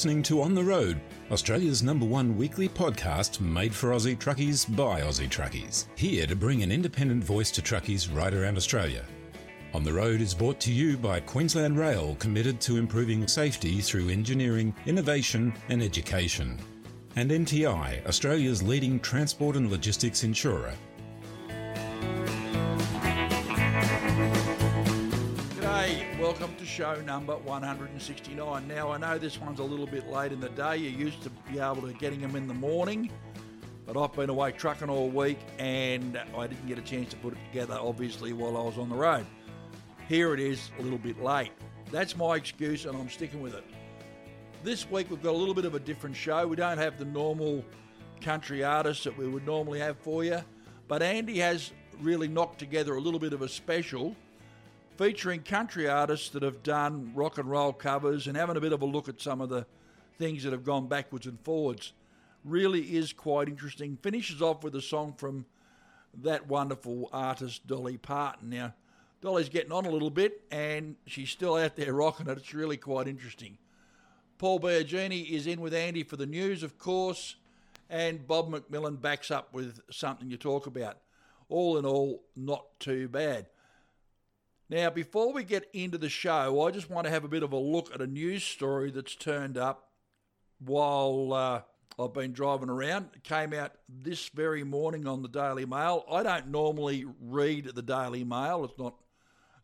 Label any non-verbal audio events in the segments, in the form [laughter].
listening to On the Road, Australia's number one weekly podcast made for Aussie truckies by Aussie truckies. Here to bring an independent voice to truckies right around Australia. On the Road is brought to you by Queensland Rail, committed to improving safety through engineering, innovation, and education. And NTI, Australia's leading transport and logistics insurer. Show number 169. Now, I know this one's a little bit late in the day. You used to be able to getting them in the morning, but I've been away trucking all week and I didn't get a chance to put it together, obviously, while I was on the road. Here it is, a little bit late. That's my excuse and I'm sticking with it. This week we've got a little bit of a different show. We don't have the normal country artists that we would normally have for you, but Andy has really knocked together a little bit of a special featuring country artists that have done rock and roll covers and having a bit of a look at some of the things that have gone backwards and forwards. Really is quite interesting. Finishes off with a song from that wonderful artist, Dolly Parton. Now, Dolly's getting on a little bit and she's still out there rocking it. It's really quite interesting. Paul Biagini is in with Andy for the news, of course, and Bob McMillan backs up with something to talk about. All in all, not too bad. Now, before we get into the show, I just want to have a bit of a look at a news story that's turned up while uh, I've been driving around. It came out this very morning on the Daily Mail. I don't normally read the Daily Mail, it's not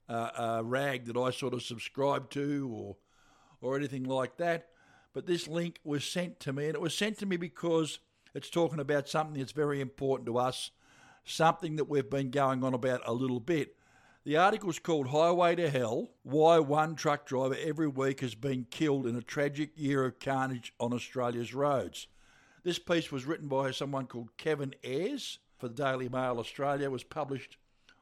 uh, a rag that I sort of subscribe to or, or anything like that. But this link was sent to me, and it was sent to me because it's talking about something that's very important to us, something that we've been going on about a little bit. The article is called Highway to Hell Why One Truck Driver Every Week Has Been Killed in a Tragic Year of Carnage on Australia's Roads. This piece was written by someone called Kevin Ayres for the Daily Mail Australia, was published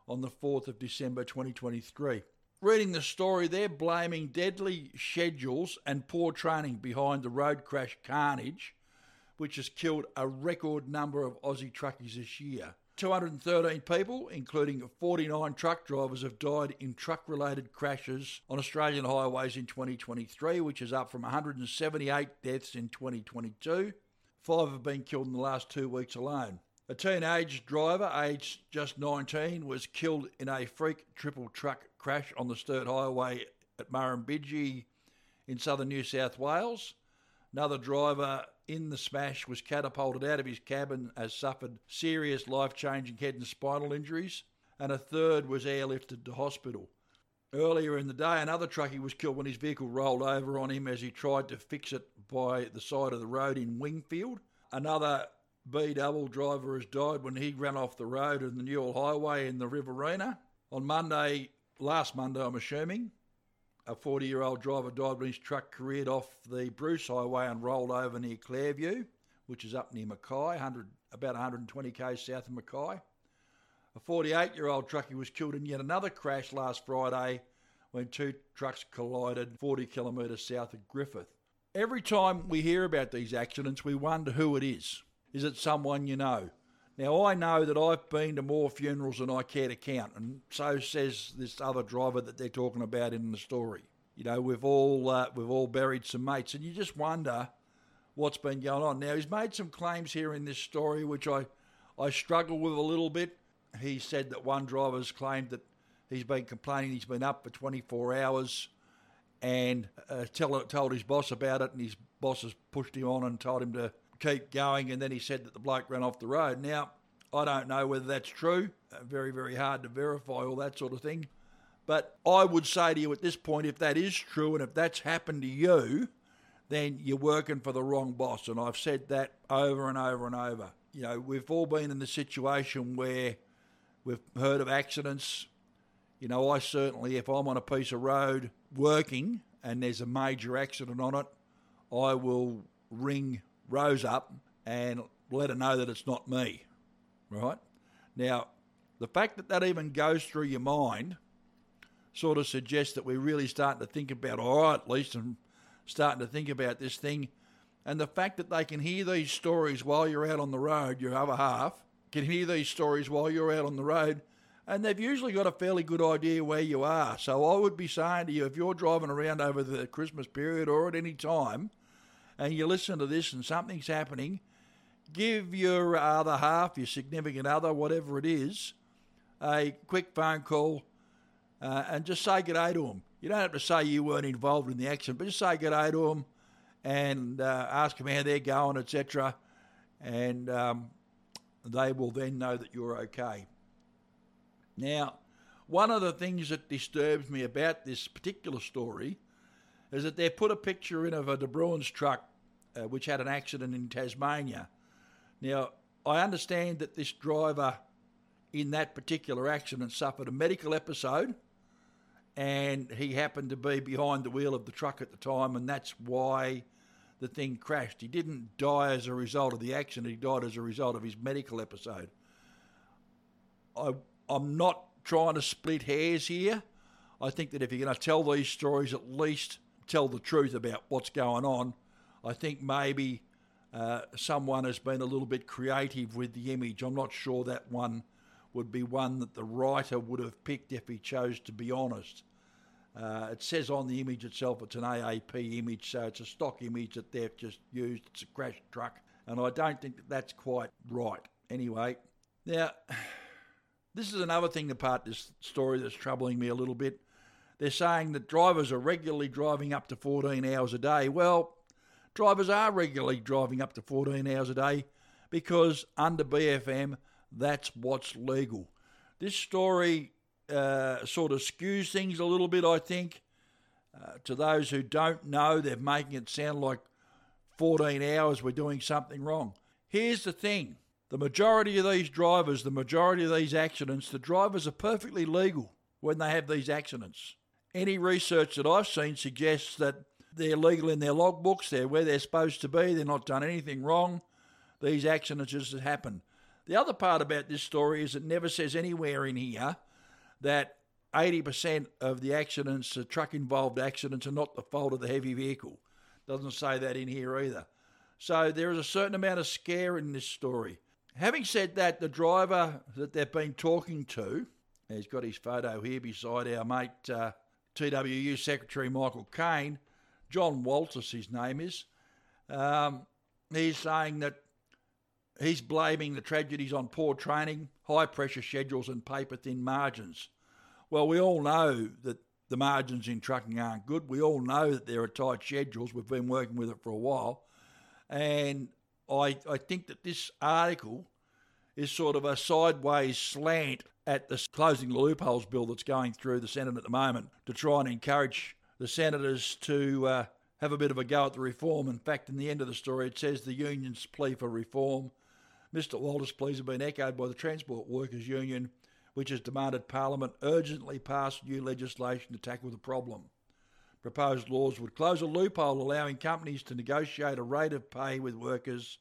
on the 4th of December 2023. Reading the story, they're blaming deadly schedules and poor training behind the road crash carnage, which has killed a record number of Aussie truckies this year. 213 people, including 49 truck drivers, have died in truck related crashes on Australian highways in 2023, which is up from 178 deaths in 2022. Five have been killed in the last two weeks alone. A teenage driver, aged just 19, was killed in a freak triple truck crash on the Sturt Highway at Murrumbidgee in southern New South Wales. Another driver in the smash was catapulted out of his cabin as suffered serious life-changing head and spinal injuries, and a third was airlifted to hospital. Earlier in the day, another truckie was killed when his vehicle rolled over on him as he tried to fix it by the side of the road in Wingfield. Another B double driver has died when he ran off the road in the Newell Highway in the Riverina. On Monday, last Monday, I'm assuming, a 40 year old driver died when his truck careered off the Bruce Highway and rolled over near Clairview, which is up near Mackay, 100, about 120 k's south of Mackay. A 48 year old truckie was killed in yet another crash last Friday when two trucks collided 40 kilometres south of Griffith. Every time we hear about these accidents, we wonder who it is. Is it someone you know? Now, I know that I've been to more funerals than I care to count, and so says this other driver that they're talking about in the story. You know, we've all uh, we've all buried some mates, and you just wonder what's been going on. Now, he's made some claims here in this story, which I I struggle with a little bit. He said that one driver's claimed that he's been complaining he's been up for 24 hours and uh, tell, told his boss about it, and his boss has pushed him on and told him to keep going. And then he said that the bloke ran off the road. Now, I don't know whether that's true. Uh, very, very hard to verify all that sort of thing. But I would say to you at this point, if that is true and if that's happened to you, then you're working for the wrong boss. And I've said that over and over and over. You know, we've all been in the situation where we've heard of accidents. You know, I certainly, if I'm on a piece of road working and there's a major accident on it, I will ring Rose up and let her know that it's not me, right? Now, the fact that that even goes through your mind sort of suggests that we're really starting to think about, all right, at least, I'm starting to think about this thing. And the fact that they can hear these stories while you're out on the road, your other half can hear these stories while you're out on the road, and they've usually got a fairly good idea where you are. So I would be saying to you, if you're driving around over the Christmas period or at any time, and you listen to this and something's happening, give your other half, your significant other, whatever it is, a quick phone call uh, and just say good day to them. You don't have to say you weren't involved in the action, but just say good day to them and uh, ask them how they're going, etc. And um, they will then know that you're okay. Now, one of the things that disturbs me about this particular story is that they put a picture in of a De Bruyn's truck uh, which had an accident in Tasmania. Now, I understand that this driver in that particular accident suffered a medical episode and he happened to be behind the wheel of the truck at the time, and that's why the thing crashed. He didn't die as a result of the accident, he died as a result of his medical episode. I, I'm not trying to split hairs here. I think that if you're going to tell these stories, at least tell the truth about what's going on. I think maybe uh, someone has been a little bit creative with the image. I'm not sure that one would be one that the writer would have picked if he chose to be honest. Uh, it says on the image itself it's an AAP image, so it's a stock image that they've just used. It's a crash truck, and I don't think that that's quite right. Anyway, now [sighs] this is another thing about this story that's troubling me a little bit. They're saying that drivers are regularly driving up to 14 hours a day. Well, drivers are regularly driving up to 14 hours a day because under BFM, that's what's legal. This story uh, sort of skews things a little bit, I think. Uh, to those who don't know, they're making it sound like 14 hours we're doing something wrong. Here's the thing the majority of these drivers, the majority of these accidents, the drivers are perfectly legal when they have these accidents. Any research that I've seen suggests that they're legal in their logbooks, they're where they're supposed to be, they're not done anything wrong. These accidents just happen. The other part about this story is it never says anywhere in here that 80% of the accidents, the truck involved accidents, are not the fault of the heavy vehicle. Doesn't say that in here either. So there is a certain amount of scare in this story. Having said that, the driver that they've been talking to, he's got his photo here beside our mate uh, TWU Secretary Michael Kaine, John Walters, his name is. Um, he's saying that he's blaming the tragedies on poor training, high pressure schedules, and paper thin margins. Well, we all know that the margins in trucking aren't good. We all know that there are tight schedules. We've been working with it for a while. And I, I think that this article is sort of a sideways slant at the closing the loopholes bill that's going through the Senate at the moment to try and encourage the senators to uh, have a bit of a go at the reform. In fact, in the end of the story, it says the union's plea for reform. Mr. Walters' pleas have been echoed by the Transport Workers Union, which has demanded Parliament urgently pass new legislation to tackle the problem. Proposed laws would close a loophole allowing companies to negotiate a rate of pay with workers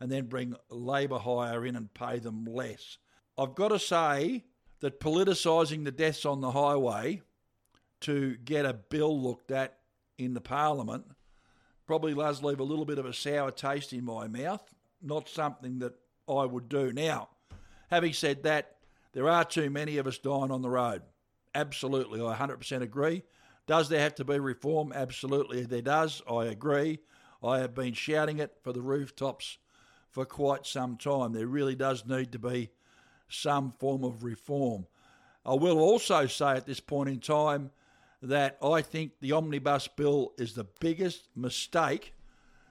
and then bring labour hire in and pay them less. I've got to say that politicising the deaths on the highway to get a bill looked at in the Parliament probably does leave a little bit of a sour taste in my mouth. Not something that I would do. Now, having said that, there are too many of us dying on the road. Absolutely, I 100% agree. Does there have to be reform? Absolutely, there does. I agree. I have been shouting it for the rooftops for quite some time. There really does need to be some form of reform. I will also say at this point in time that I think the omnibus bill is the biggest mistake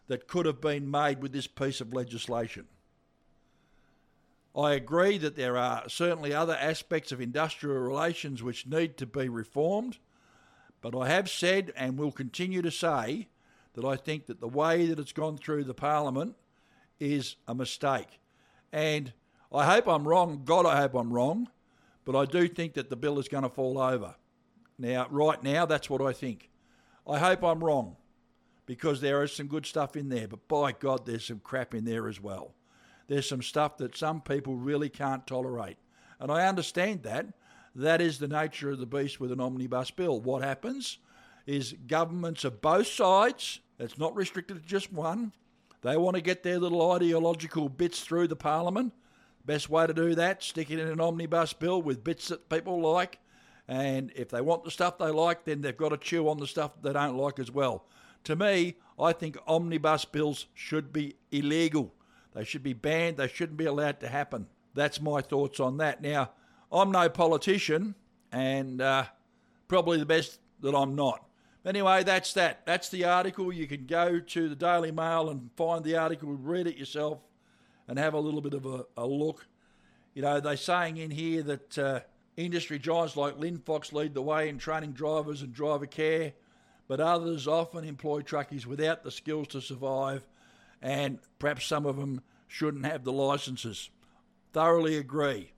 that could have been made with this piece of legislation. I agree that there are certainly other aspects of industrial relations which need to be reformed. But I have said and will continue to say that I think that the way that it's gone through the Parliament is a mistake. And I hope I'm wrong. God, I hope I'm wrong. But I do think that the bill is going to fall over. Now, right now, that's what I think. I hope I'm wrong because there is some good stuff in there. But by God, there's some crap in there as well. There's some stuff that some people really can't tolerate. And I understand that. That is the nature of the beast with an omnibus bill. What happens is governments of both sides, it's not restricted to just one, they want to get their little ideological bits through the parliament. Best way to do that, stick it in an omnibus bill with bits that people like. And if they want the stuff they like, then they've got to chew on the stuff they don't like as well. To me, I think omnibus bills should be illegal. They should be banned. They shouldn't be allowed to happen. That's my thoughts on that. Now, I'm no politician, and uh, probably the best that I'm not. Anyway, that's that. That's the article. You can go to the Daily Mail and find the article, read it yourself, and have a little bit of a, a look. You know, they're saying in here that uh, industry giants like Linfox lead the way in training drivers and driver care, but others often employ truckies without the skills to survive, and perhaps some of them shouldn't have the licenses. Thoroughly agree.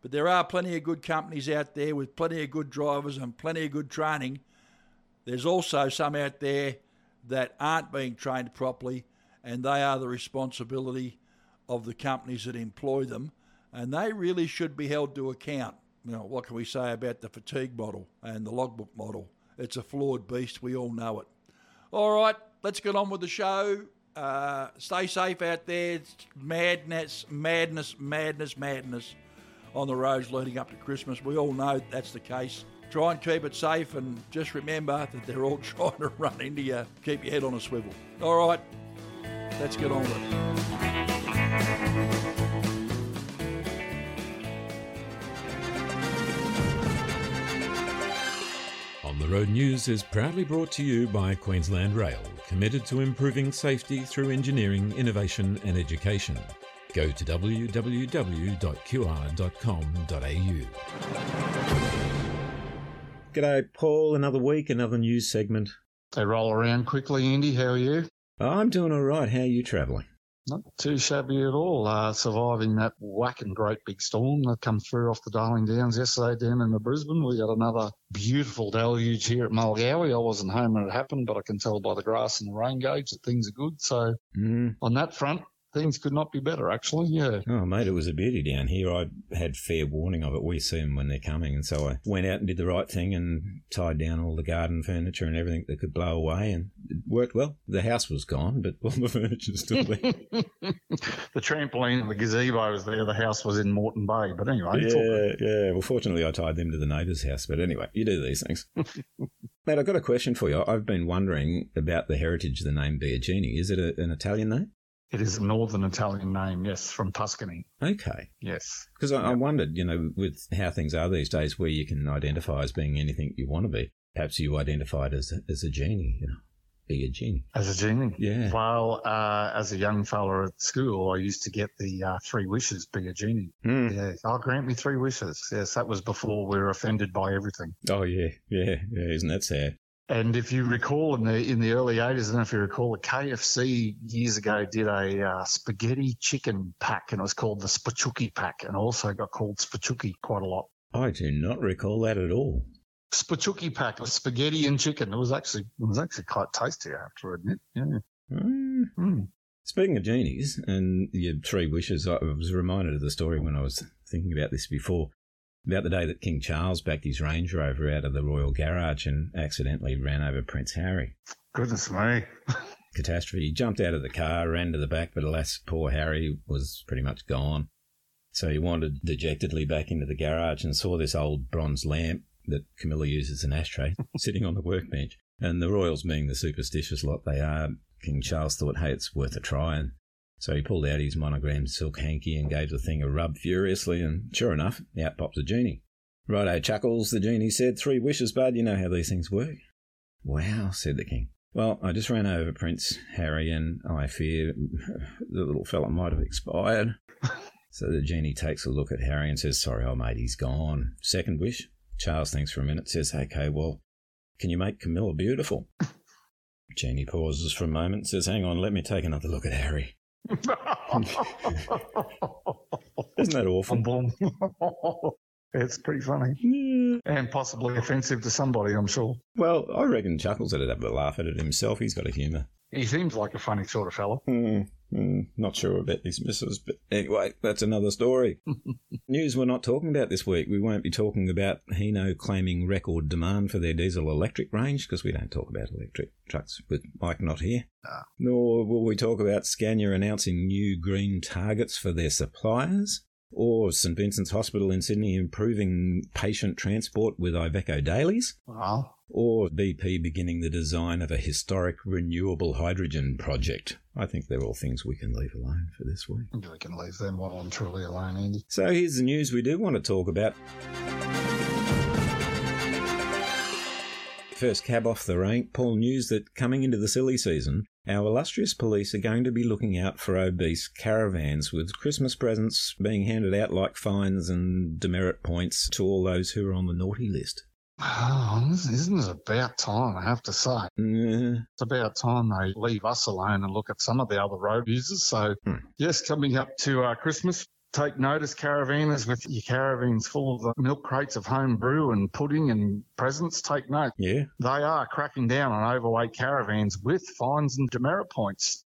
But there are plenty of good companies out there with plenty of good drivers and plenty of good training. There's also some out there that aren't being trained properly, and they are the responsibility of the companies that employ them, and they really should be held to account. You know, what can we say about the fatigue model and the logbook model? It's a flawed beast, we all know it. All right, let's get on with the show. Uh, stay safe out there. It's madness, madness, madness, madness on the roads leading up to Christmas. We all know that's the case. Try and keep it safe and just remember that they're all [laughs] trying to run into you. Keep your head on a swivel. All right, let's get on with it. Road News is proudly brought to you by Queensland Rail, committed to improving safety through engineering, innovation and education. Go to www.qr.com.au. G'day, Paul. Another week, another news segment. They roll around quickly, Andy. How are you? I'm doing all right. How are you travelling? Not too shabby at all. Uh, surviving that whacking great big storm that come through off the Darling Downs yesterday down in the Brisbane. We got another beautiful deluge here at Mulgowie. I wasn't home when it happened, but I can tell by the grass and the rain gauge that things are good. So Mm. on that front, things could not be better, actually. Yeah. Oh, mate, it was a beauty down here. I had fair warning of it. We see them when they're coming, and so I went out and did the right thing and tied down all the garden furniture and everything that could blow away, and it worked well. The house was gone, but all the [laughs] furniture's still there. [laughs] the trampoline and the gazebo was there. The house was in Moreton Bay. But anyway, yeah, yeah. Well, fortunately, I tied them to the neighbour's house. But anyway, you do these things. [laughs] Mate, I've got a question for you. I've been wondering about the heritage of the name Biagini. Is it a, an Italian name? It is a northern Italian name, yes, from Tuscany. Okay. Yes. Because I, I wondered, you know, with how things are these days, where you can identify as being anything you want to be. Perhaps you identified as a, as a genie, you know, be a genie. As a genie? Yeah. Well, uh, as a young fella at school, I used to get the uh, three wishes, be a genie. Mm. Yeah. Oh, grant me three wishes. Yes, that was before we were offended by everything. Oh yeah, yeah, yeah. Isn't that sad? And if you recall in the in the early 80s, I don't know if you recall, the KFC years ago did a uh, spaghetti chicken pack, and it was called the Spachuki pack, and also got called Spachuki quite a lot. I do not recall that at all. Spachuki pack of spaghetti and chicken. It was actually it was actually quite tasty, I have to admit. Yeah. Mm. Mm. Speaking of genies and your three wishes, I was reminded of the story when I was thinking about this before. About the day that King Charles backed his Range Rover out of the Royal Garage and accidentally ran over Prince Harry. Goodness me. [laughs] Catastrophe. He jumped out of the car, ran to the back, but alas, poor Harry was pretty much gone. So he wandered dejectedly back into the garage and saw this old bronze lamp that Camilla uses as an ashtray [laughs] sitting on the workbench. And the Royals, being the superstitious lot they are, King Charles thought, hey, it's worth a try. And so he pulled out his monogrammed silk hanky and gave the thing a rub furiously, and sure enough, out pops a genie. Righto, Chuckles, the genie said. Three wishes, bud. You know how these things work. Wow, said the king. Well, I just ran over Prince Harry, and I fear the little fella might have expired. [laughs] so the genie takes a look at Harry and says, Sorry, old mate, he's gone. Second wish. Charles thinks for a minute, says, Okay, well, can you make Camilla beautiful? [laughs] Genie pauses for a moment, says, Hang on, let me take another look at Harry. Isn't that awful? [laughs] It's pretty funny Yeah. and possibly offensive to somebody, I'm sure. Well, I reckon Chuckles would have a laugh at it himself. He's got a humour. He seems like a funny sort of fella. Hmm, hmm, not sure about these misses, but anyway, that's another story. [laughs] News we're not talking about this week. We won't be talking about Hino claiming record demand for their diesel electric range because we don't talk about electric trucks with Mike not here. Nor will we talk about Scania announcing new green targets for their suppliers. Or St Vincent's Hospital in Sydney improving patient transport with Iveco dailies? Well, Or BP beginning the design of a historic renewable hydrogen project? I think they're all things we can leave alone for this week. we can leave them well and truly alone, Andy. So here's the news we do want to talk about. First cab off the rank, Paul news that coming into the silly season, our illustrious police are going to be looking out for obese caravans with Christmas presents being handed out like fines and demerit points to all those who are on the naughty list. Oh, isn't it about time, I have to say? Uh, It's about time they leave us alone and look at some of the other road users. So, Hmm. yes, coming up to uh, Christmas, take notice, caravanners with your caravans full of the milk crates of home brew and pudding and presents. Take note. yeah, They are cracking down on overweight caravans with fines and demerit points.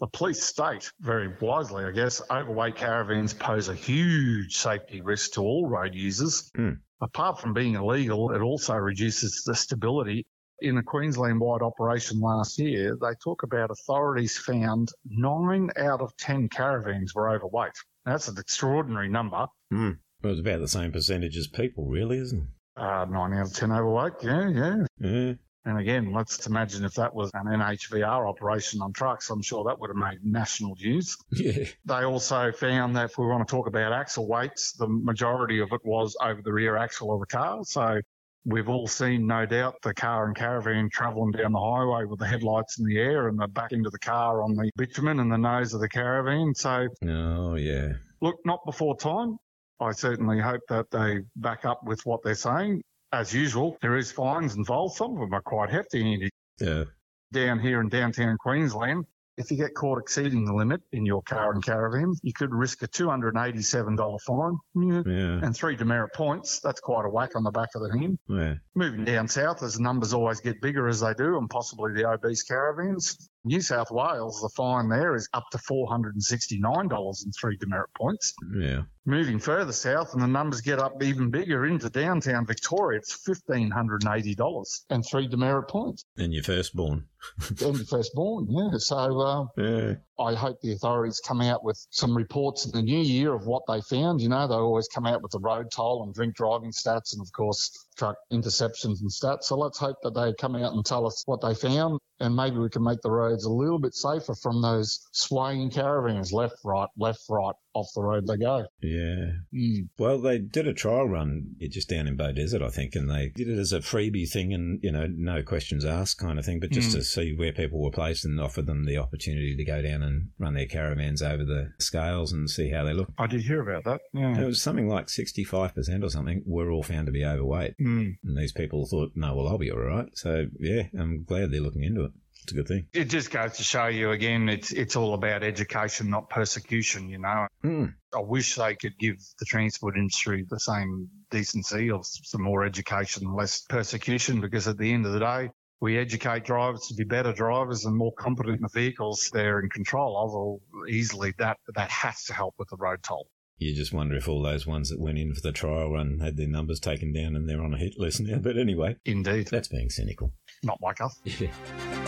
The police state, very wisely, I guess, overweight caravans pose a huge safety risk to all road users. Hmm. Apart from being illegal, it also reduces the stability. In a Queensland wide operation last year, they talk about authorities found nine out of 10 caravans were overweight. That's an extraordinary number. well, it's about the same percentage as people, really, isn't Uh, nine out of 10 overweight. Yeah, yeah. Yeah. And again, let's imagine if that was an NHVR operation on trucks, I'm sure that would have made national news. [laughs] Yeah. They also found that if we want to talk about axle weights, the majority of it was over the rear axle of the car. So we've all seen, no doubt, the car and caravan travelling down the highway with the headlights in the air and the back end of the car on the bitumen and the nose of the caravan. So Oh, yeah. look, not before time. I certainly hope that they back up with what they're saying. As usual, there is fines involved. Some of them are quite hefty. Andy. Yeah. down here in downtown Queensland, if you get caught exceeding the limit in your car and caravan, you could risk a $287 fine yeah, and three demerit points. That's quite a whack on the back of the hand. Yeah. Moving down south, as the numbers always get bigger as they do, and possibly the obese caravans, New South Wales, the fine there is up to $469 and three demerit points. Yeah. Moving further south, and the numbers get up even bigger into downtown Victoria, it's $1,580 and three demerit points. And your firstborn. [laughs] And the firstborn, yeah. So uh, Yeah. I hope the authorities come out with some reports in the new year of what they found. You know, they always come out with the road toll and drink driving stats and, of course, truck interceptions and stats. So let's hope that they come out and tell us what they found and maybe we can make the roads a little bit safer from those swaying caravans, left, right, left, right, off the road they go. Yeah. Mm. Well, they did a trial run just down in Beaudesert, I think, and they did it as a freebie thing and, you know, no questions asked kind of thing, but just Mm. to see where people were placed and offer them the opportunity to go down and run their caravans over the scales and see how they look. I did hear about that. It was something like 65% or something were all found to be overweight. Mm. And these people thought, no, well, I'll be all right. So, yeah, I'm glad they're looking into it. It's a good thing. It just goes to show you again, it's it's all about education, not persecution. You know, Mm. I wish they could give the transport industry the same decency of some more education, less persecution, because at the end of the day, we educate drivers to be better drivers and more competent in the vehicles they're in control of, or easily that, that has to help with the road toll. You just wonder if all those ones that went in for the trial run had their numbers taken down and they're on a hit list now. But anyway, Indeed. that's being cynical. Not like us. [laughs] Yeah.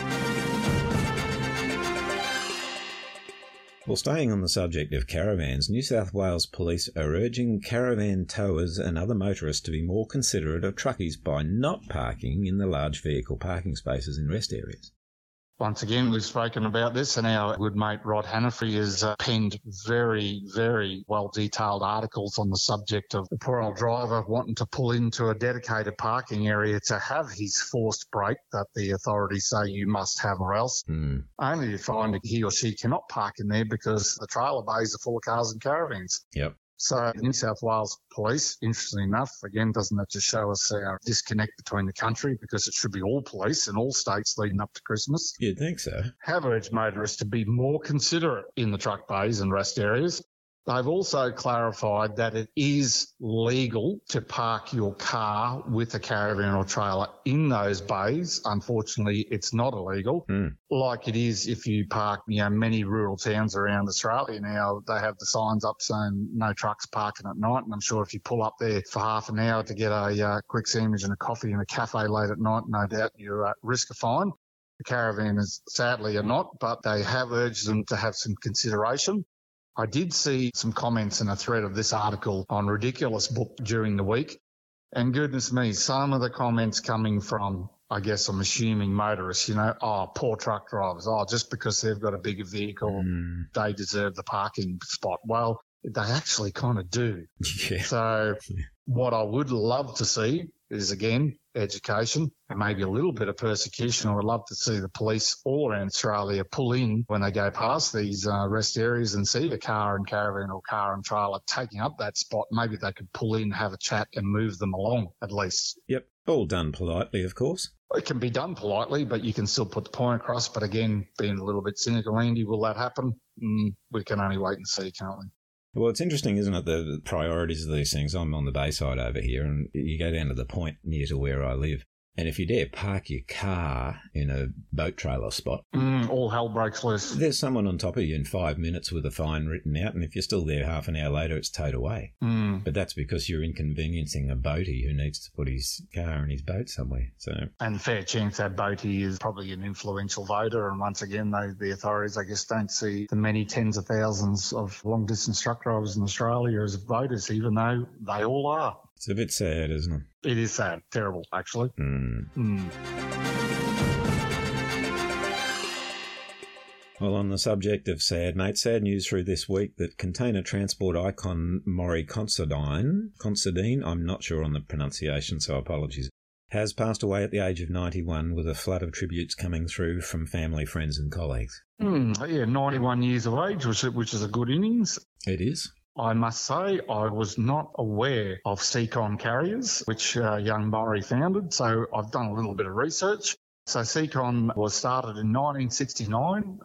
Well, staying on the subject of caravans, New South Wales police are urging caravan towers and other motorists to be more considerate of truckies by not parking in the large vehicle parking spaces in rest areas. Once again, we've spoken about this, and our good mate Rod Hannifey has uh, penned very, very well detailed articles on the subject of the poor old driver wanting to pull into a dedicated parking area to have his forced break that the authorities say you must have or else, Hmm. only to find that he or she cannot park in there because the trailer bays are full of cars and caravans. Yep. So the New South Wales Police, interestingly enough, again, doesn't that just show us our disconnect between the country because it should be all police in all states leading up to Christmas? You'd think so. have urged motorists to be more considerate in the truck bays and rest areas. They've also clarified that it is legal to park your car with a caravan or trailer in those bays. Unfortunately, it's not illegal, Hmm. like it is if you park, you know, many rural towns around Australia now. They have the signs up saying no trucks parking at night, and I'm sure if you pull up there for half an hour to get a uh, quick sandwich and a coffee in a cafe late at night, no doubt you're at risk of fine. The caravanners sadly are not, but they have urged them to have some consideration. I did see some comments in a thread of this article on Ridiculous Book during the week. And goodness me, some of the comments coming from, I guess I'm assuming motorists, you know, oh, poor truck drivers. Oh, just because they've got a bigger vehicle, Mm, they deserve the parking spot. Well, they actually kind of do. [laughs] yeah. So [laughs] what I would love to see is again education and maybe a little bit of persecution. I would love to see the police all around Australia pull in when they go past these uh, rest areas and see the car and caravan or car and trailer taking up that spot. Maybe they could pull in, have a chat, and move them along at least. Yep. All done politely, of course. It can be done politely, but you can still put the point across. But again, being a little bit cynical, Andy, will that happen? Mm, we can only wait and see, can't we? Well, it's interesting, isn't it? The, priorities of these things. I'm on the bayside over here, and you go down to the point near to where I live. And if you dare park your car in a boat trailer spot, Mm, all hell breaks loose. there's someone on top of you in five minutes with a fine written out. And if you're still there half an hour later, it's towed away. Mm. But that's because you're inconveniencing a boatie who needs to put his car and his boat somewhere. So, And fair chance that Boaty is probably an influential voter. And once again, they, the authorities, I guess, don't see the many tens of thousands of long distance truck drivers in Australia as voters, even though they all are. It's a bit sad, isn't it? It is sad, terrible, actually. Hmm. Mm. Well, on the subject of sad, mate, sad news through this week that container transport icon Maury Considine, Considine, I'm not sure on the pronunciation, so apologies, has passed away at the age of 91 with a flood of tributes coming through from family, friends, and colleagues. Mm, yeah, 91 years of age, which, which is a good innings. It is. I must say, I was not aware of Seacon Carriers, which uh, young Murray founded. So I've done a little bit of research. So Seacon was started in 1969.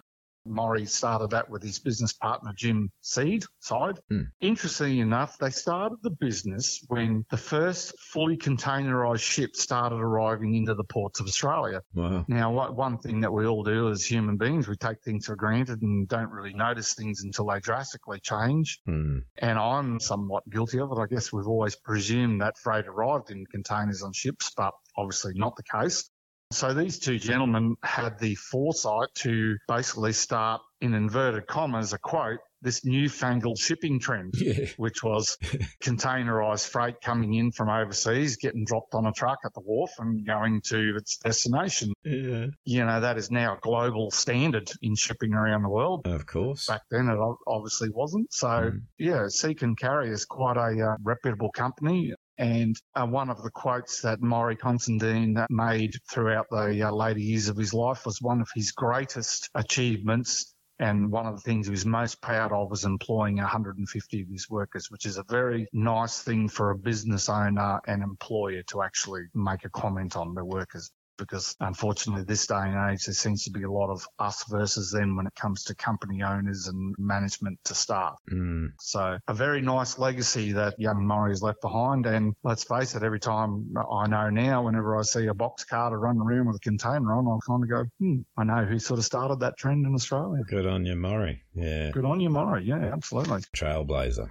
Murray started that with his business partner Jim Seed side. Hmm. Interestingly enough, they started the business when the first fully containerised ship started arriving into the ports of Australia. Wow. Now, what, one thing that we all do as human beings, we take things for granted and don't really notice things until they drastically change. Hmm. And I'm somewhat guilty of it. I guess we've always presumed that freight arrived in containers on ships, but obviously not the case. So these two gentlemen had the foresight to basically start, in inverted commas, a quote, this newfangled shipping trend, Yeah. which was [laughs] containerized freight coming in from overseas, getting dropped on a truck at the wharf and going to its destination. Yeah. You know, that is now a global standard in shipping around the world Of course. back then it obviously wasn't. So Mm. yeah, Seacon Carriers is quite a uh, reputable company. And uh, one of the quotes that Maury Constantine made throughout the uh, later years of his life was one of his greatest achievements. And one of the things he was most proud of was employing 150 of his workers, which is a very nice thing for a business owner and employer to actually make a comment on their workers because unfortunately this day and age there seems to be a lot of us versus them when it comes to company owners and management to staff. Hmm. So a very nice legacy that young Murray has left behind. And let's face it, every time I know now, whenever I see a box carter running around with a container on, I'll kind of go, hmm, I know who sort of started that trend in Australia. Good on you, Murray. Yeah. Good on you, Murray. Yeah, absolutely. Trailblazer.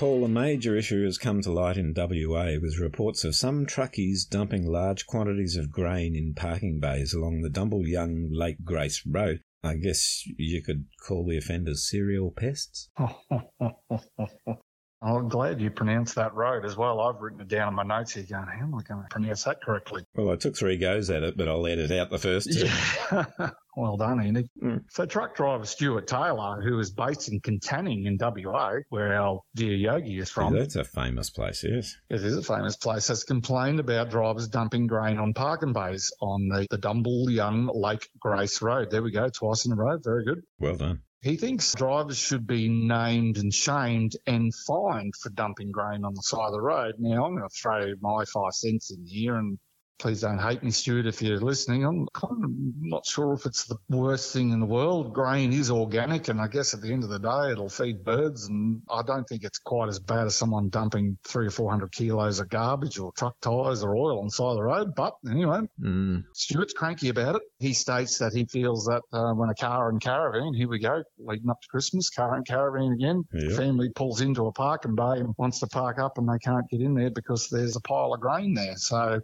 Paul, a major issue has come to light in WA with reports of some truckies dumping large quantities of grain in parking bays along the Dumbleyung Lake Grace Road. I guess you could call the offenders serial pests. [laughs] I'm glad you pronounced that road as well. I've written it down in my notes here going, how am I going to pronounce that correctly? Well, I took three goes at it, but I'll edit out the first two. Yeah. [laughs] well done, Andy. Mm. So truck driver Stuart Taylor, who is based in Katanning in WA, where our dear Yogi is from, That's a famous place, yes. it is a famous place, has complained about drivers dumping grain on parking bays on the, the Dumbleyung Lake Grace Road. There we go, twice in a row. Very good. Well done. He thinks drivers should be named and shamed and fined for dumping grain on the side of the road. Now, I'm going to throw my five cents in here and please don't hate me, Stuart, if you're listening. I'm kind of not sure if it's the worst thing in the world. Grain is organic, and I guess at the end of the day, it'll feed birds. And I don't think it's quite as bad as someone dumping three or four hundred kilos of garbage or truck tyres or oil on the side of the road. But anyway, Mm. Stuart's cranky about it. He states that he feels that uh, when a car and caravan, here we go, leading up to Christmas, car and caravan again, family pulls into a parking bay and wants to park up and they can't get in there because there's a pile of grain there. So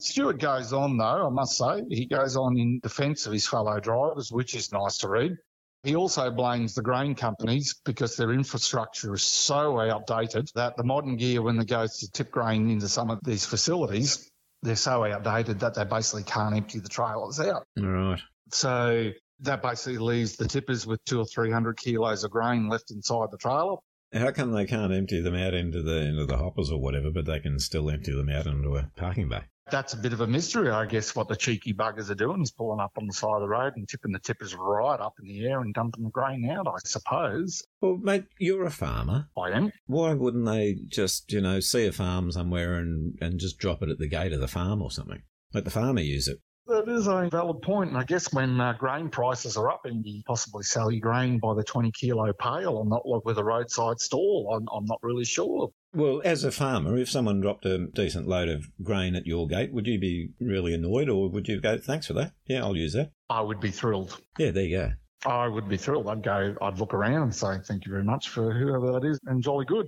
Stewart goes on, though, I must say, he goes on in defence of his fellow drivers, which is nice to read. He also blames the grain companies because their infrastructure is so outdated that the modern gear, when it goes to tip grain into some of these facilities, they're so outdated that they basically can't empty the trailers out. Right. So that basically leaves the tippers with two or three hundred kilos of grain left inside the trailer. How come they can't empty them out into the into the hoppers or whatever, but they can still empty them out into a parking bay? That's a bit of a mystery, I guess. What the cheeky buggers are doing is pulling up on the side of the road and tipping the tippers right up in the air and dumping the grain out. I suppose Well, mate, you're a farmer. I am. Why wouldn't they just, you know, see a farm somewhere and, and just drop it at the gate of the farm or something? Let the farmer use it. That is a valid point. And I guess when uh, grain prices are up and you possibly sell your grain by the 20 kilo pail and not like with a roadside stall, I'm, I'm not really sure. Well, as a farmer, if someone dropped a decent load of grain at your gate, would you be really annoyed or would you go, thanks for that? Yeah, I'll use that. I would be thrilled. Yeah, there you go. I would be thrilled. I'd go, I'd look around and say, thank you very much for whoever that is and jolly good.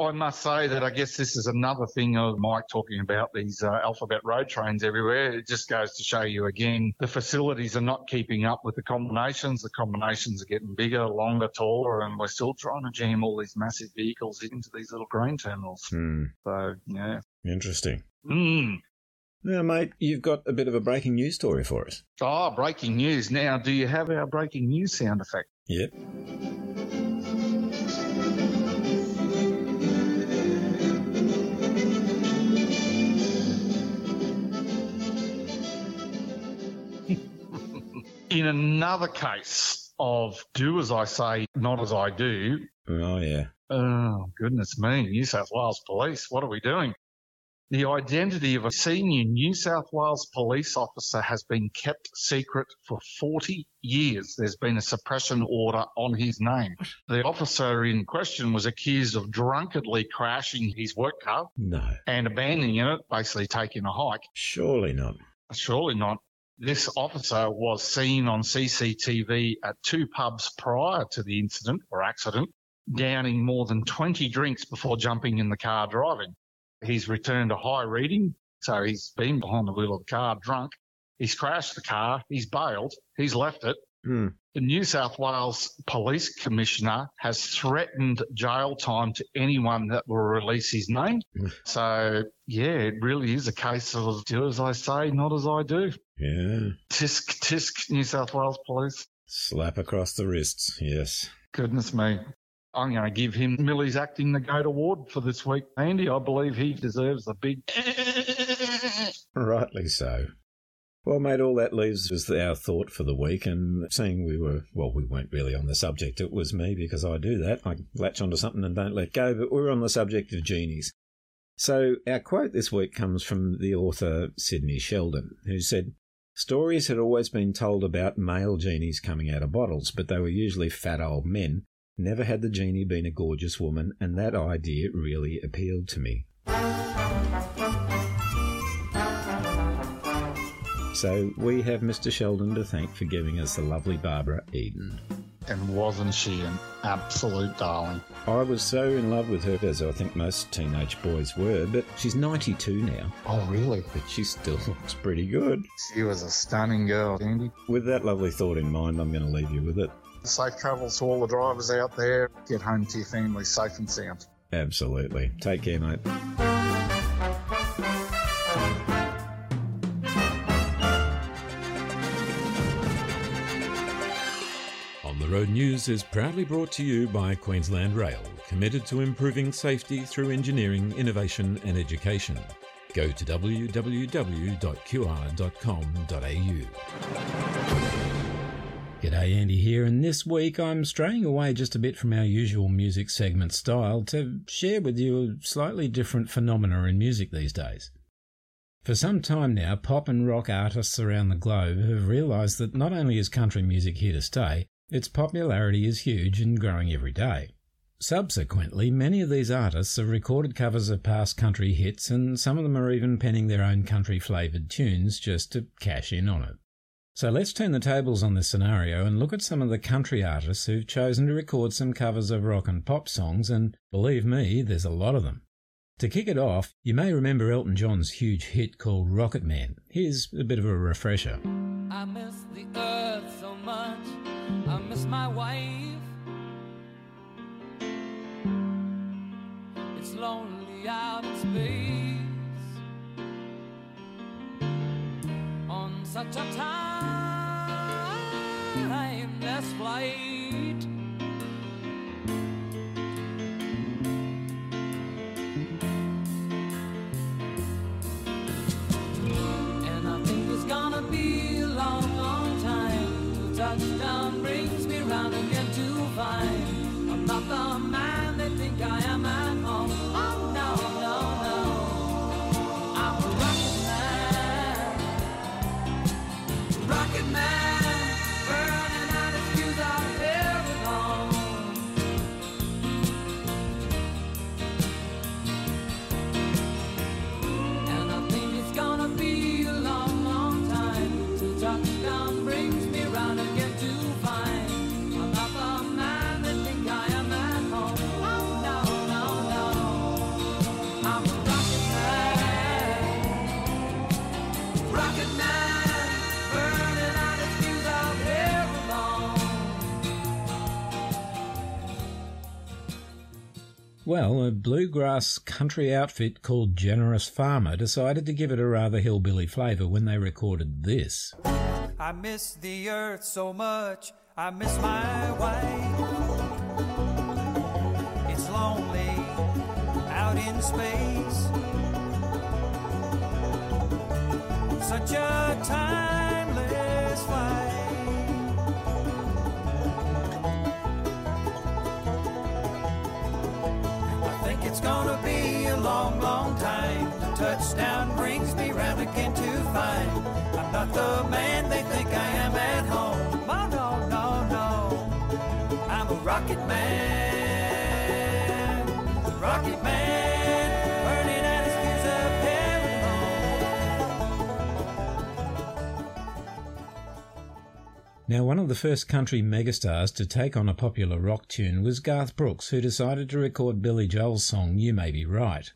I must say that I guess this is another thing of Mike talking about these uh, alphabet road trains everywhere. It just goes to show you again, the facilities are not keeping up with the combinations. The combinations are getting bigger, longer, taller, and we're still trying to jam all these massive vehicles into these little grain terminals. Hmm. So, yeah. Interesting. Mm. Now, mate, you've got a bit of a breaking news story for us. Oh, breaking news. Now, do you have our breaking news sound effect? Yep. In another case of do as I say, not as I do, Oh, yeah. Oh, goodness me. New South Wales Police, what are we doing? The identity of a senior New South Wales police officer has been kept secret for 40 years. There's been a suppression order on his name. The officer in question was accused of drunkenly crashing his work car No, and abandoning it, basically taking a hike. surely not. Surely not. This officer was seen on CCTV at two pubs prior to the incident or accident, downing more than 20 drinks before jumping in the car driving. He's returned a high reading, so he's been behind the wheel of the car drunk. He's crashed the car, he's bailed, he's left it. Hmm. The New South Wales Police Commissioner has threatened jail time to anyone that will release his name. So, yeah, it really is a case of do as I say, not as I do. Yeah. Tisk, tisk, New South Wales Police. Slap across the wrists. Yes. Goodness me. I'm going to give him Millie's Acting the Goat Award for this week. Andy, I believe he deserves a big. Rightly so. Well, mate, all that leaves is our thought for the week, and seeing we were, well, we weren't really on the subject. It was me because I do that. I latch onto something and don't let go, but we're on the subject of genies. So, our quote this week comes from the author Sidney Sheldon, who said, Stories had always been told about male genies coming out of bottles, but they were usually fat old men. Never had the genie been a gorgeous woman, and that idea really appealed to me. So we have Mr. Sheldon to thank for giving us the lovely Barbara Eden. And wasn't she an absolute darling? I was so in love with her, as I think most teenage boys were, but she's 92 now, Oh, really? but she still [laughs] looks pretty good. She was a stunning girl, Andy. With that lovely thought in mind, I'm going to leave you with it. Safe travels to all the drivers out there. Get home to your family safe and sound. Absolutely. Take care, mate. Road News is proudly brought to you by Queensland Rail, committed to improving safety through engineering, innovation and education. Go to www.qr.com.au. G'day, Andy here, and this week I'm straying away just a bit from our usual music segment style to share with you a slightly different phenomena in music these days. For some time now, pop and rock artists around the globe have realised that not only is country music here to stay, its popularity is huge and growing every day. Subsequently, many of these artists have recorded covers of past country hits, and some of them are even penning their own country flavoured tunes just to cash in on it. So let's turn the tables on this scenario and look at some of the country artists who've chosen to record some covers of rock and pop songs, and believe me, there's a lot of them. To kick it off, you may remember Elton John's huge hit called Rocket Man. Here's a bit of a refresher. I miss the earth so much. I miss my wife. It's lonely out in space on such a flight. Touchdown Well, a bluegrass country outfit called Generous Farmer decided to give it a rather hillbilly flavour when they recorded this. I miss the earth so much. I miss my wife. It's lonely out in space. Such a timeless Touchdown brings me round again to find I'm not the man they think I am at home. Oh no, no, no. I'm a rocket man, rocket man, Now, one of the first country megastars to take on a popular rock tune was Garth Brooks, who decided to record Billy Joel's song You May Be Right.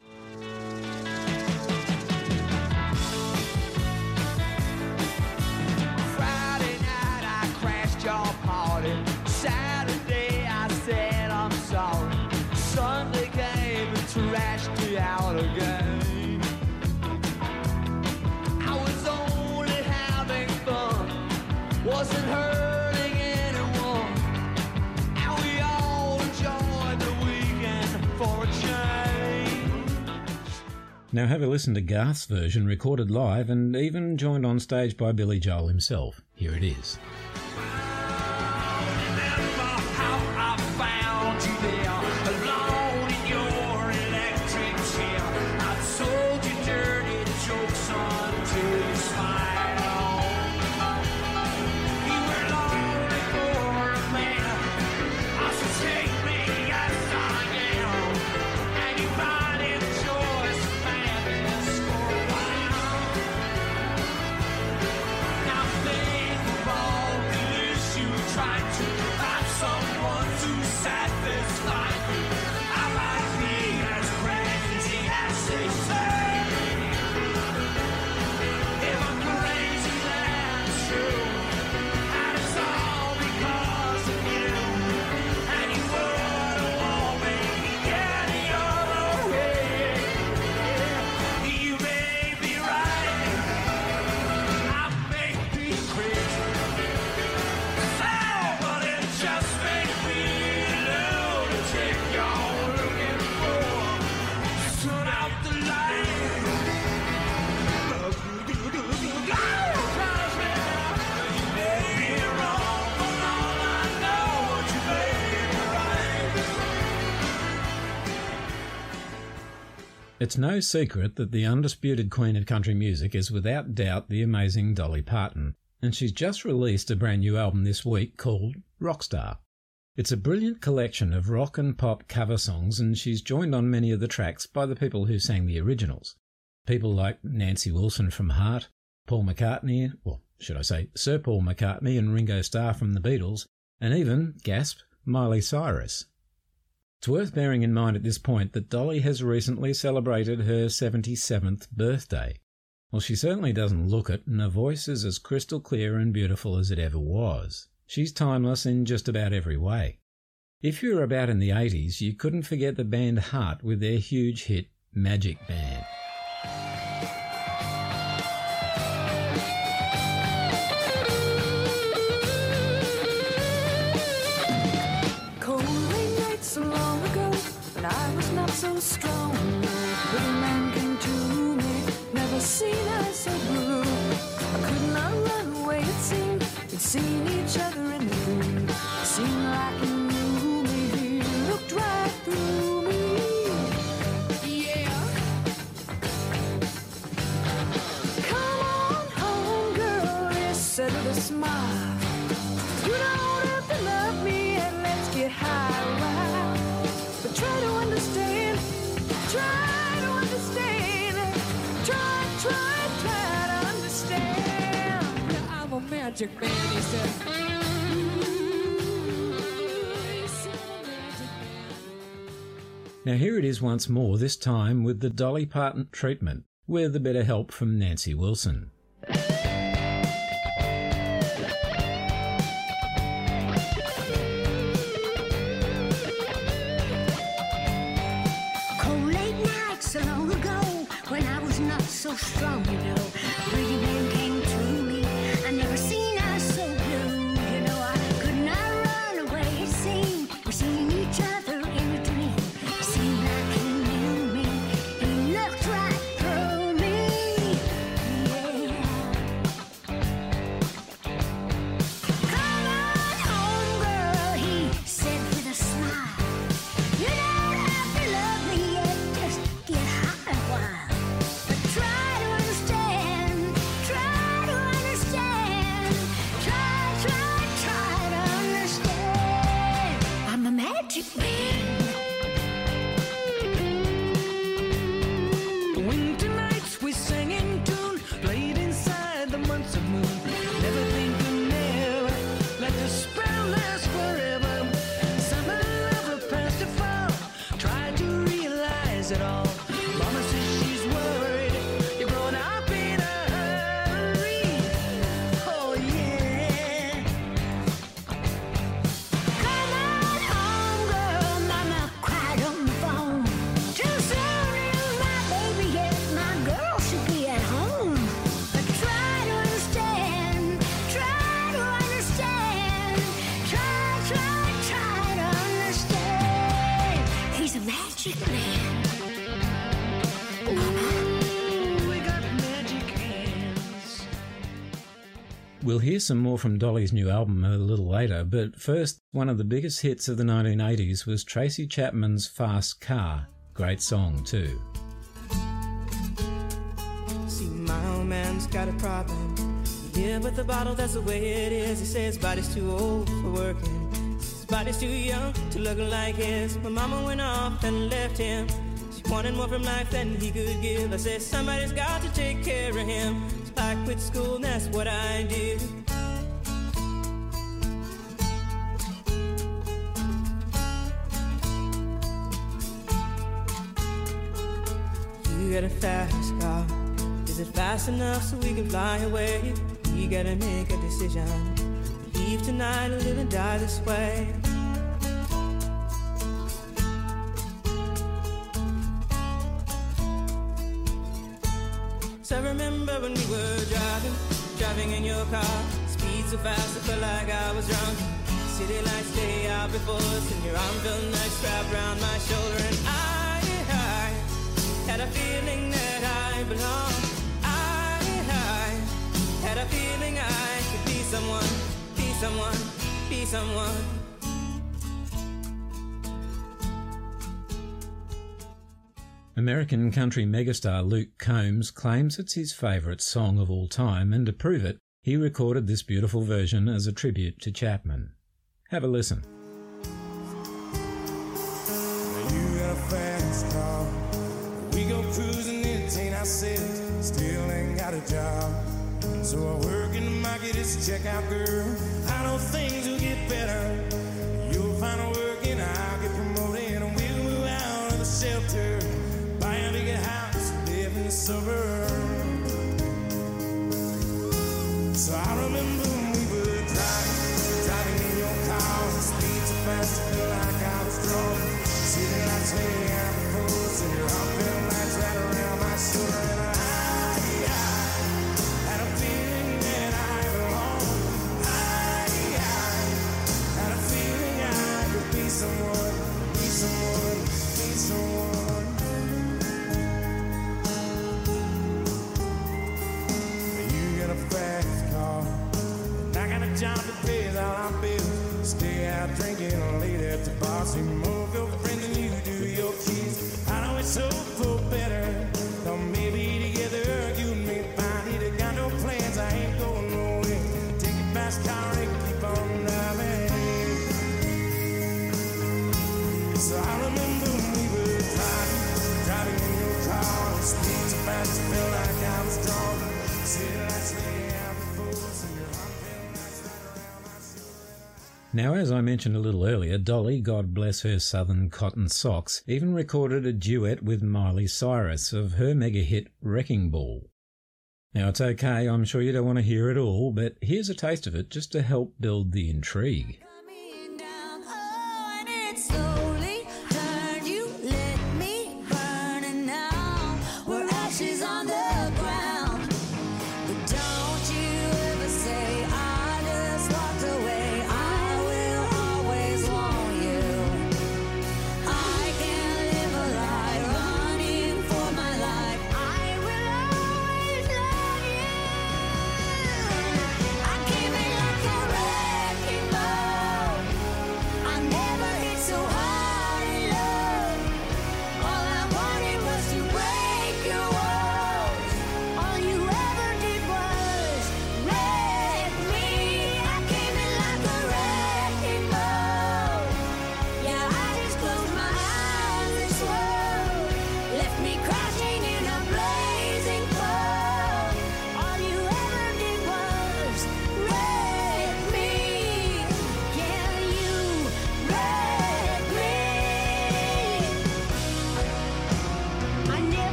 Now, have a listen to Garth's version recorded live and even joined on stage by Billy Joel himself. Here it is. It's no secret that the undisputed queen of country music is without doubt the amazing Dolly Parton, and she's just released a brand new album this week called Rockstar. It's a brilliant collection of rock and pop cover songs, and she's joined on many of the tracks by the people who sang the originals. People like Nancy Wilson from Heart, Paul McCartney, well, should I say Sir Paul McCartney and Ringo Starr from the Beatles, and even, gasp, Miley Cyrus. It's worth bearing in mind at this point that Dolly has recently celebrated her 77th birthday. Well, she certainly doesn't look it, and her voice is as crystal clear and beautiful as it ever was. She's timeless in just about every way. If you were about in the 80s, you couldn't forget the band Heart with their huge hit Magic Man. So strong. Little man came to me, never seen us so blue. I could not run away, it seemed. We'd seen magic man, he said. He said a magic man. Now, here it is once more, this time with the Dolly Parton treatment, with a bit of help from Nancy Wilson. Cold late nights so long ago when I was not so strong, you know. Hear some more from Dolly's new album a little later, but first, one of the biggest hits of the 1980s was Tracy Chapman's Fast Car. Great song, too. See, my old man's got a problem. Yeah, with the bottle, that's the way it is. He says body's too old for working. His body's too young to look like his. My mama went off and left him. She wanted more from life than he could give. I said, somebody's got to take care of him. I quit school, and that's what I did. You got a fast car. Is it fast enough so we can fly away? We gotta make a decision. Leave tonight or live and die this way. So I remember driving in your car. Speed so fast, I felt like I was drunk. City lights lay out before us, and your arm felt nice wrapped around my shoulder. And I, I had a feeling that I belonged. I, I had a feeling I could be someone, be someone, be someone. American country megastar Luke Combs claims it's his favourite song of all time, and to prove it, he recorded this beautiful version as a tribute to Chapman. Have a listen. We go cruising still ain't got a job. So I work in the market a checkout girl. I know things will get better. You'll find a work So I remember when we were driving, driving in your car, so fast, I feel like I was drunk. The. Now, as I mentioned a little earlier, Dolly, God bless her southern cotton socks, even recorded a duet with Miley Cyrus of her mega hit Wrecking Ball. Now, it's okay, I'm sure you don't want to hear it all, but here's a taste of it just to help build the intrigue.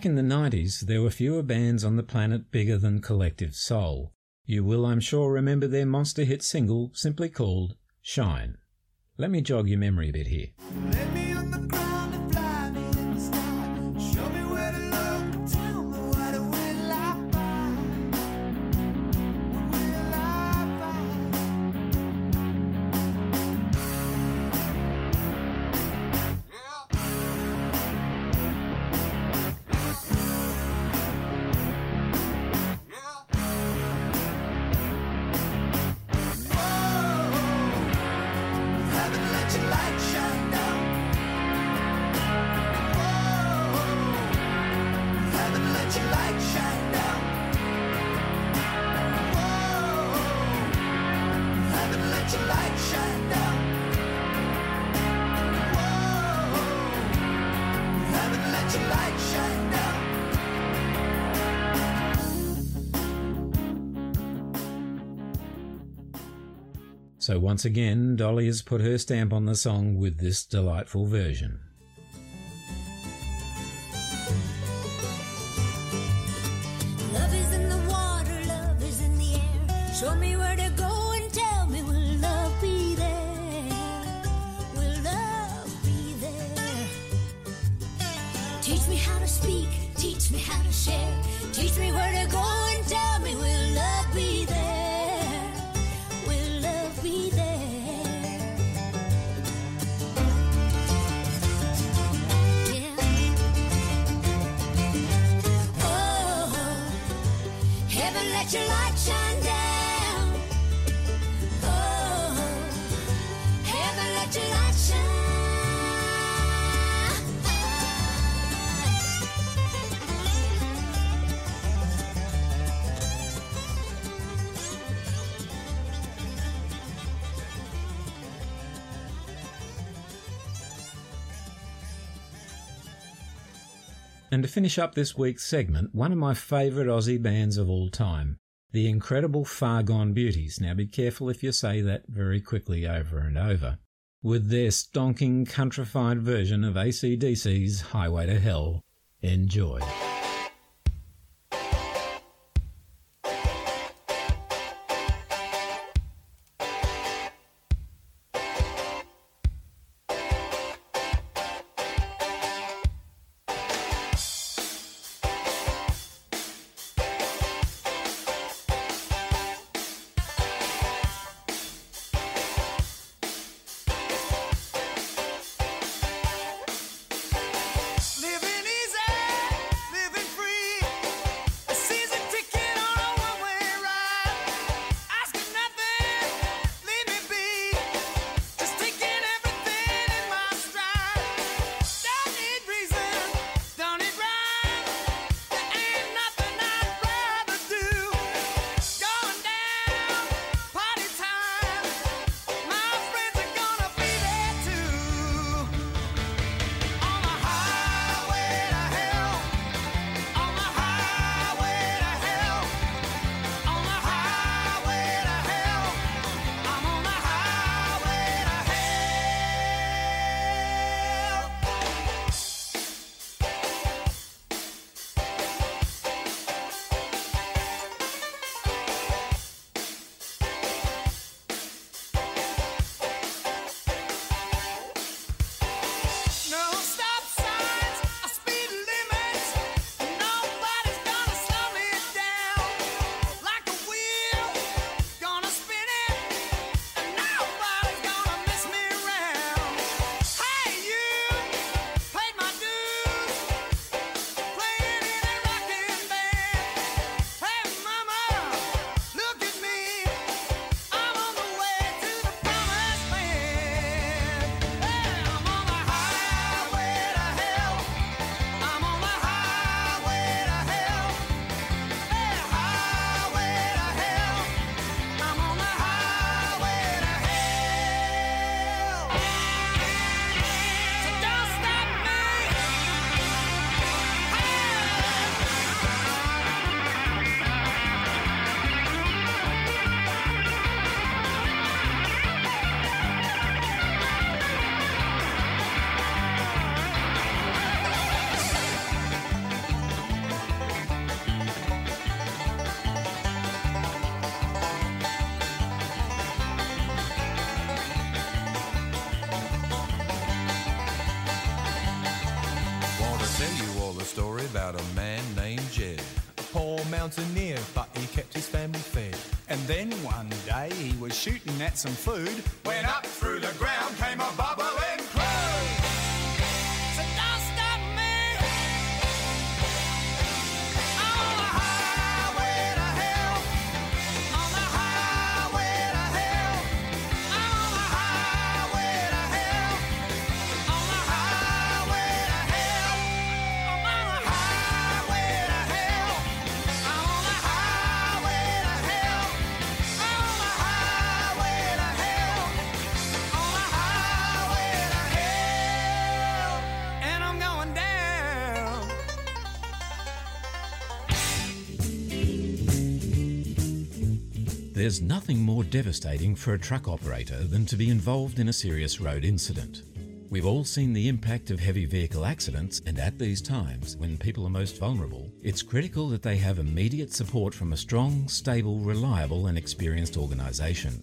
Back in the 90s, there were fewer bands on the planet bigger than Collective Soul. You will, I'm sure, remember their monster hit single, simply called Shine. Let me jog your memory a bit here. So once again, Dolly has put her stamp on the song with this delightful version. Finish up this week's segment, one of my favourite Aussie bands of all time, the incredible Far Gone Beauties. Now be careful if you say that very quickly over and over. With their stonking countrified version of ACDC's Highway to Hell. Enjoy. Mountaineer, but he kept his family fed. And then one day he was shooting at some food Nothing more devastating for a truck operator than to be involved in a serious road incident. We've all seen the impact of heavy vehicle accidents, and at these times, when people are most vulnerable, it's critical that they have immediate support from a strong, stable, reliable, and experienced organisation.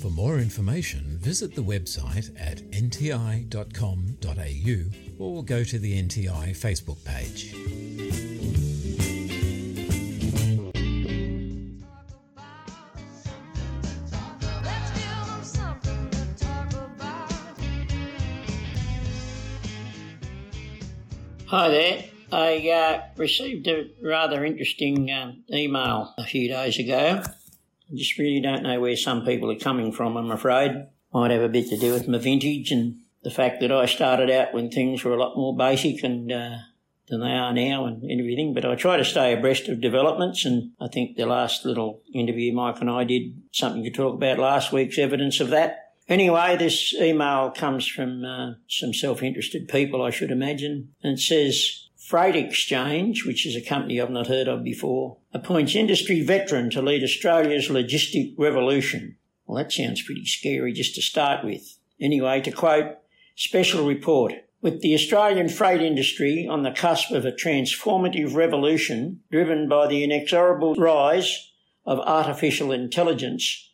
For more information, visit the website at nti.com.au or go to the NTI Facebook page. Hi there, I uh, received a rather interesting um, email a few days ago. Just really don't know where some people are coming from, I'm afraid. Might have a bit to do with my vintage and the fact that I started out when things were a lot more basic and uh, than they are now and everything. But I try to stay abreast of developments, and I think the last little interview Mike and I did something to talk about last week's evidence of that. Anyway, this email comes from uh, some self-interested people, I should imagine, and says Freight Exchange, which is a company I've not heard of before, appoints industry veteran to lead Australia's logistic revolution. Well, that sounds pretty scary just to start with. Anyway, to quote, special report. With the Australian freight industry on the cusp of a transformative revolution driven by the inexorable rise of artificial intelligence,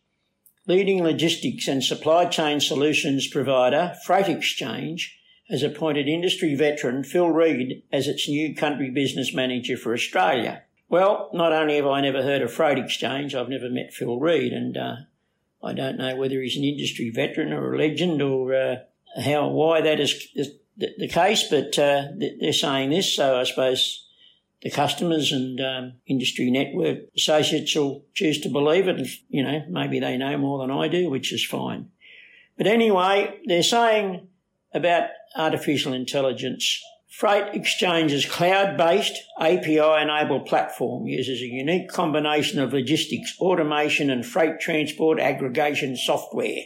leading logistics and supply chain solutions provider Freight Exchange has appointed industry veteran Phil Reed as its new country business manager for Australia. Well, not only have I never heard of Freight Exchange, I've never met Phil Reed, and uh, I don't know whether he's an industry veteran or a legend or uh, how why that is the, case, but uh, they're saying this, so I suppose the customers and um, industry network associates will choose to believe it. You know, maybe they know more than I do, which is fine. But anyway, they're saying about artificial intelligence. Freight Exchange's cloud-based API-enabled platform uses a unique combination of logistics, automation and freight transport aggregation software.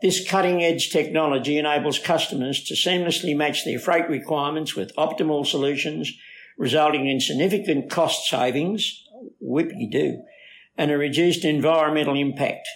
This cutting edge technology enables customers to seamlessly match their freight requirements with optimal solutions, resulting in significant cost savings, whippy do, and a reduced environmental impact.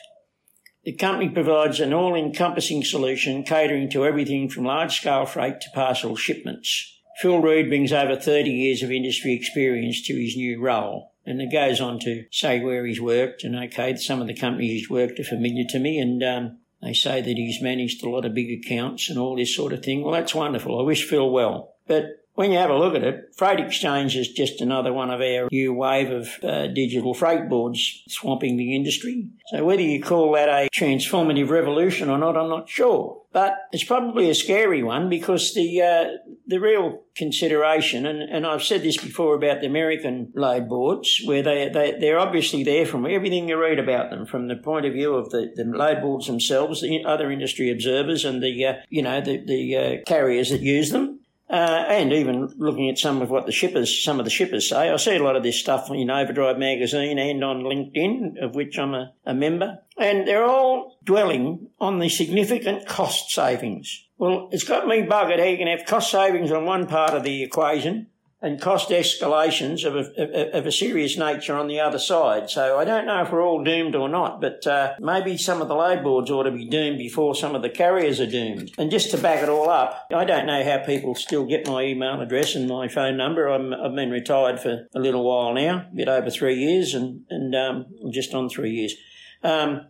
The company provides an all encompassing solution catering to everything from large scale freight to parcel shipments. Phil Reid brings over 30 years of industry experience to his new role. And it goes on to say where he's worked. And okay, some of the companies he's worked are familiar to me. And um, they say that he's managed a lot of big accounts and all this sort of thing. Well, that's wonderful. I wish Phil well. But when you have a look at it, Freight Exchange is just another one of our new wave of uh, digital freight boards swamping the industry. So whether you call that a transformative revolution or not, I'm not sure. But it's probably a scary one because the uh, the real consideration, and, and I've said this before about the American load boards, where they, they, they're obviously there from everything you read about them, from the point of view of the, the load boards themselves, the other industry observers, and the, uh, you know, the, the uh, carriers that use them. Uh, and even looking at some of what the shippers, some of the shippers say, I see a lot of this stuff in Overdrive magazine and on LinkedIn, of which I'm a, a member, and they're all dwelling on the significant cost savings. Well, it's got me buggered how you can have cost savings on one part of the equation and cost escalations of a, of a serious nature on the other side. So I don't know if we're all doomed or not, but uh, maybe some of the load boards ought to be doomed before some of the carriers are doomed. And just to back it all up, I don't know how people still get my email address and my phone number. I'm, I've been retired for a little while now, a bit over three years, and and um, just on three years. Um,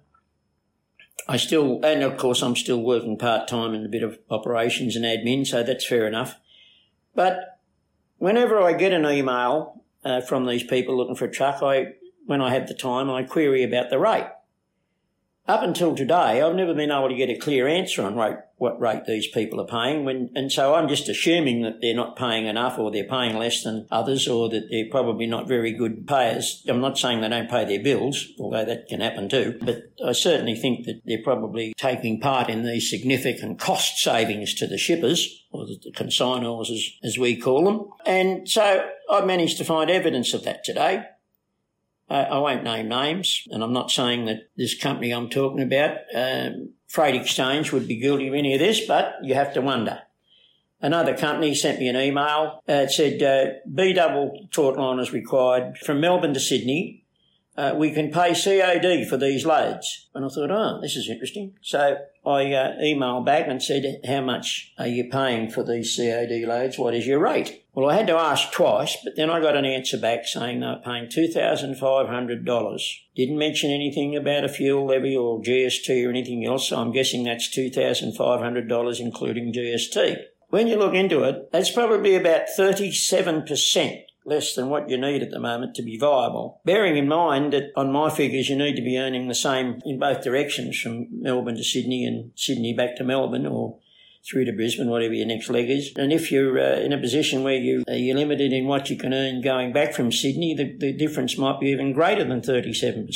I still, and of course, I'm still working part time in a bit of operations and admin, so that's fair enough. But whenever I get an email uh, from these people looking for a truck, I, when I have the time, I query about the rate. Up until today, I've never been able to get a clear answer on rate, what rate these people are paying. When, and so I'm just assuming that they're not paying enough or they're paying less than others or that they're probably not very good payers. I'm not saying they don't pay their bills, although that can happen too, but I certainly think that they're probably taking part in these significant cost savings to the shippers or the consignors as, as we call them. And so I managed to find evidence of that today. Uh, I won't name names, and I'm not saying that this company I'm talking about, um, Freight Exchange, would be guilty of any of this, but you have to wonder. Another company sent me an email. Uh, it said uh, B double taut line is required from Melbourne to Sydney. Uh, we can pay COD for these loads. And I thought, oh, this is interesting. So I uh, emailed back and said, how much are you paying for these COD loads? What is your rate? Well, I had to ask twice, but then I got an answer back saying they were paying $2,500. Didn't mention anything about a fuel levy or GST or anything else, so I'm guessing that's $2,500 including GST. When you look into it, that's probably about 37% less than what you need at the moment to be viable. Bearing in mind that on my figures, you need to be earning the same in both directions from Melbourne to Sydney and Sydney back to Melbourne or through to Brisbane, whatever your next leg is. And if you're uh, in a position where you, uh, you're limited in what you can earn going back from Sydney, the, the difference might be even greater than 37%.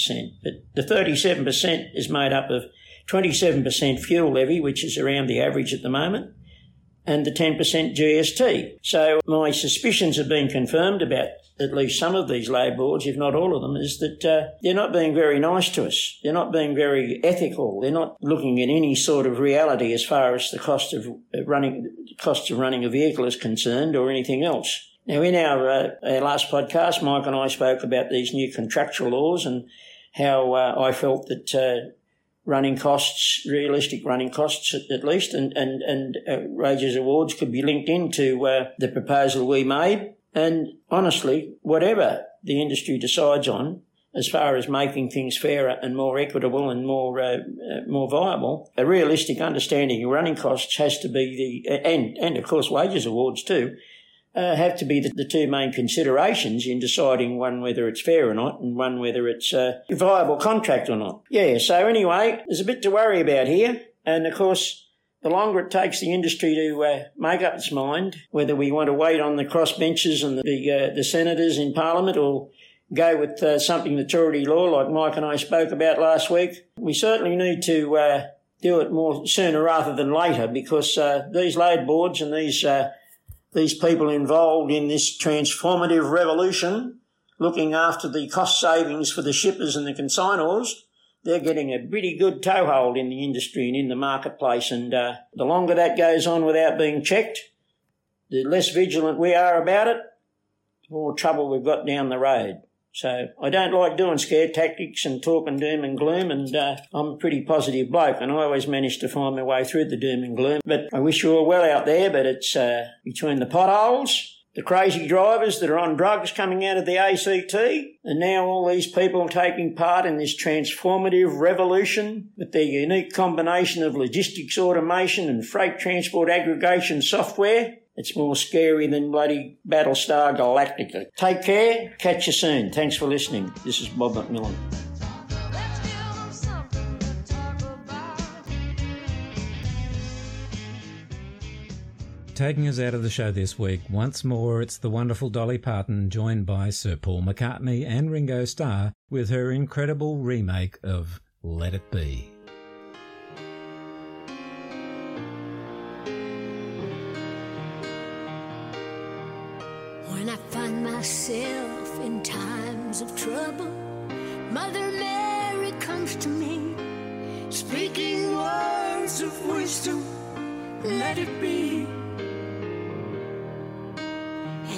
But the 37% is made up of 27% fuel levy, which is around the average at the moment, and the 10% GST. So my suspicions have been confirmed about at least some of these load boards, if not all of them, is that uh, they're not being very nice to us. They're not being very ethical. They're not looking at any sort of reality as far as the cost of uh, running, cost of running a vehicle is concerned, or anything else. Now, in our, uh, our last podcast, Mike and I spoke about these new contractual laws and how uh, I felt that uh, running costs, realistic running costs at, at least, and and and uh, wages awards could be linked into uh, the proposal we made. And honestly, whatever the industry decides on, as far as making things fairer and more equitable and more uh, uh, more viable, a realistic understanding of running costs has to be the and and of course wages awards too. Uh, have to be the, the two main considerations in deciding one whether it's fair or not and one whether it's a viable contract or not. Yeah, so anyway, there's a bit to worry about here. And of course, the longer it takes the industry to uh, make up its mind whether we want to wait on the crossbenchers and the uh, the senators in Parliament or go with uh, something that's already law, like Mike and I spoke about last week, we certainly need to uh, do it more sooner rather than later because uh, these load boards and these uh, these people involved in this transformative revolution, looking after the cost savings for the shippers and the consignors, they're getting a pretty good toehold in the industry and in the marketplace. And uh, the longer that goes on without being checked, the less vigilant we are about it, the more trouble we've got down the road. So I don't like doing scare tactics and talking doom and gloom, and uh, I'm a pretty positive bloke, and I always manage to find my way through the doom and gloom. But I wish you all well out there, but it's uh, between the potholes, the crazy drivers that are on drugs coming out of the ACT, and now all these people taking part in this transformative revolution with their unique combination of logistics automation and freight transport aggregation software. It's more scary than bloody Battlestar Galactica. Take care. Catch you soon. Thanks for listening. This is Bob McMillan. Taking us out of the show this week, once more, it's the wonderful Dolly Parton, joined by Sir Paul McCartney and Ringo Starr, with her incredible remake of Let It Be. When I find myself in times of trouble, Mother Mary comes to me, speaking words of wisdom. Let it be.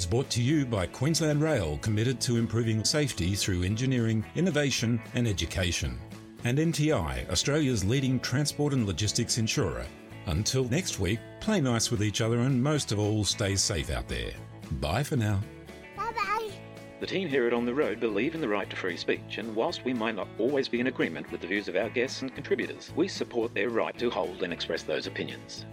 is brought to you by Queensland Rail, committed to improving safety through engineering, innovation, and education. And NTI, Australia's leading transport and logistics insurer. Until next week, play nice with each other and most of all, stay safe out there. Bye for now. Bye bye. The team here at On the Road believe in the right to free speech, and whilst we might not always be in agreement with the views of our guests and contributors, we support their right to hold and express those opinions.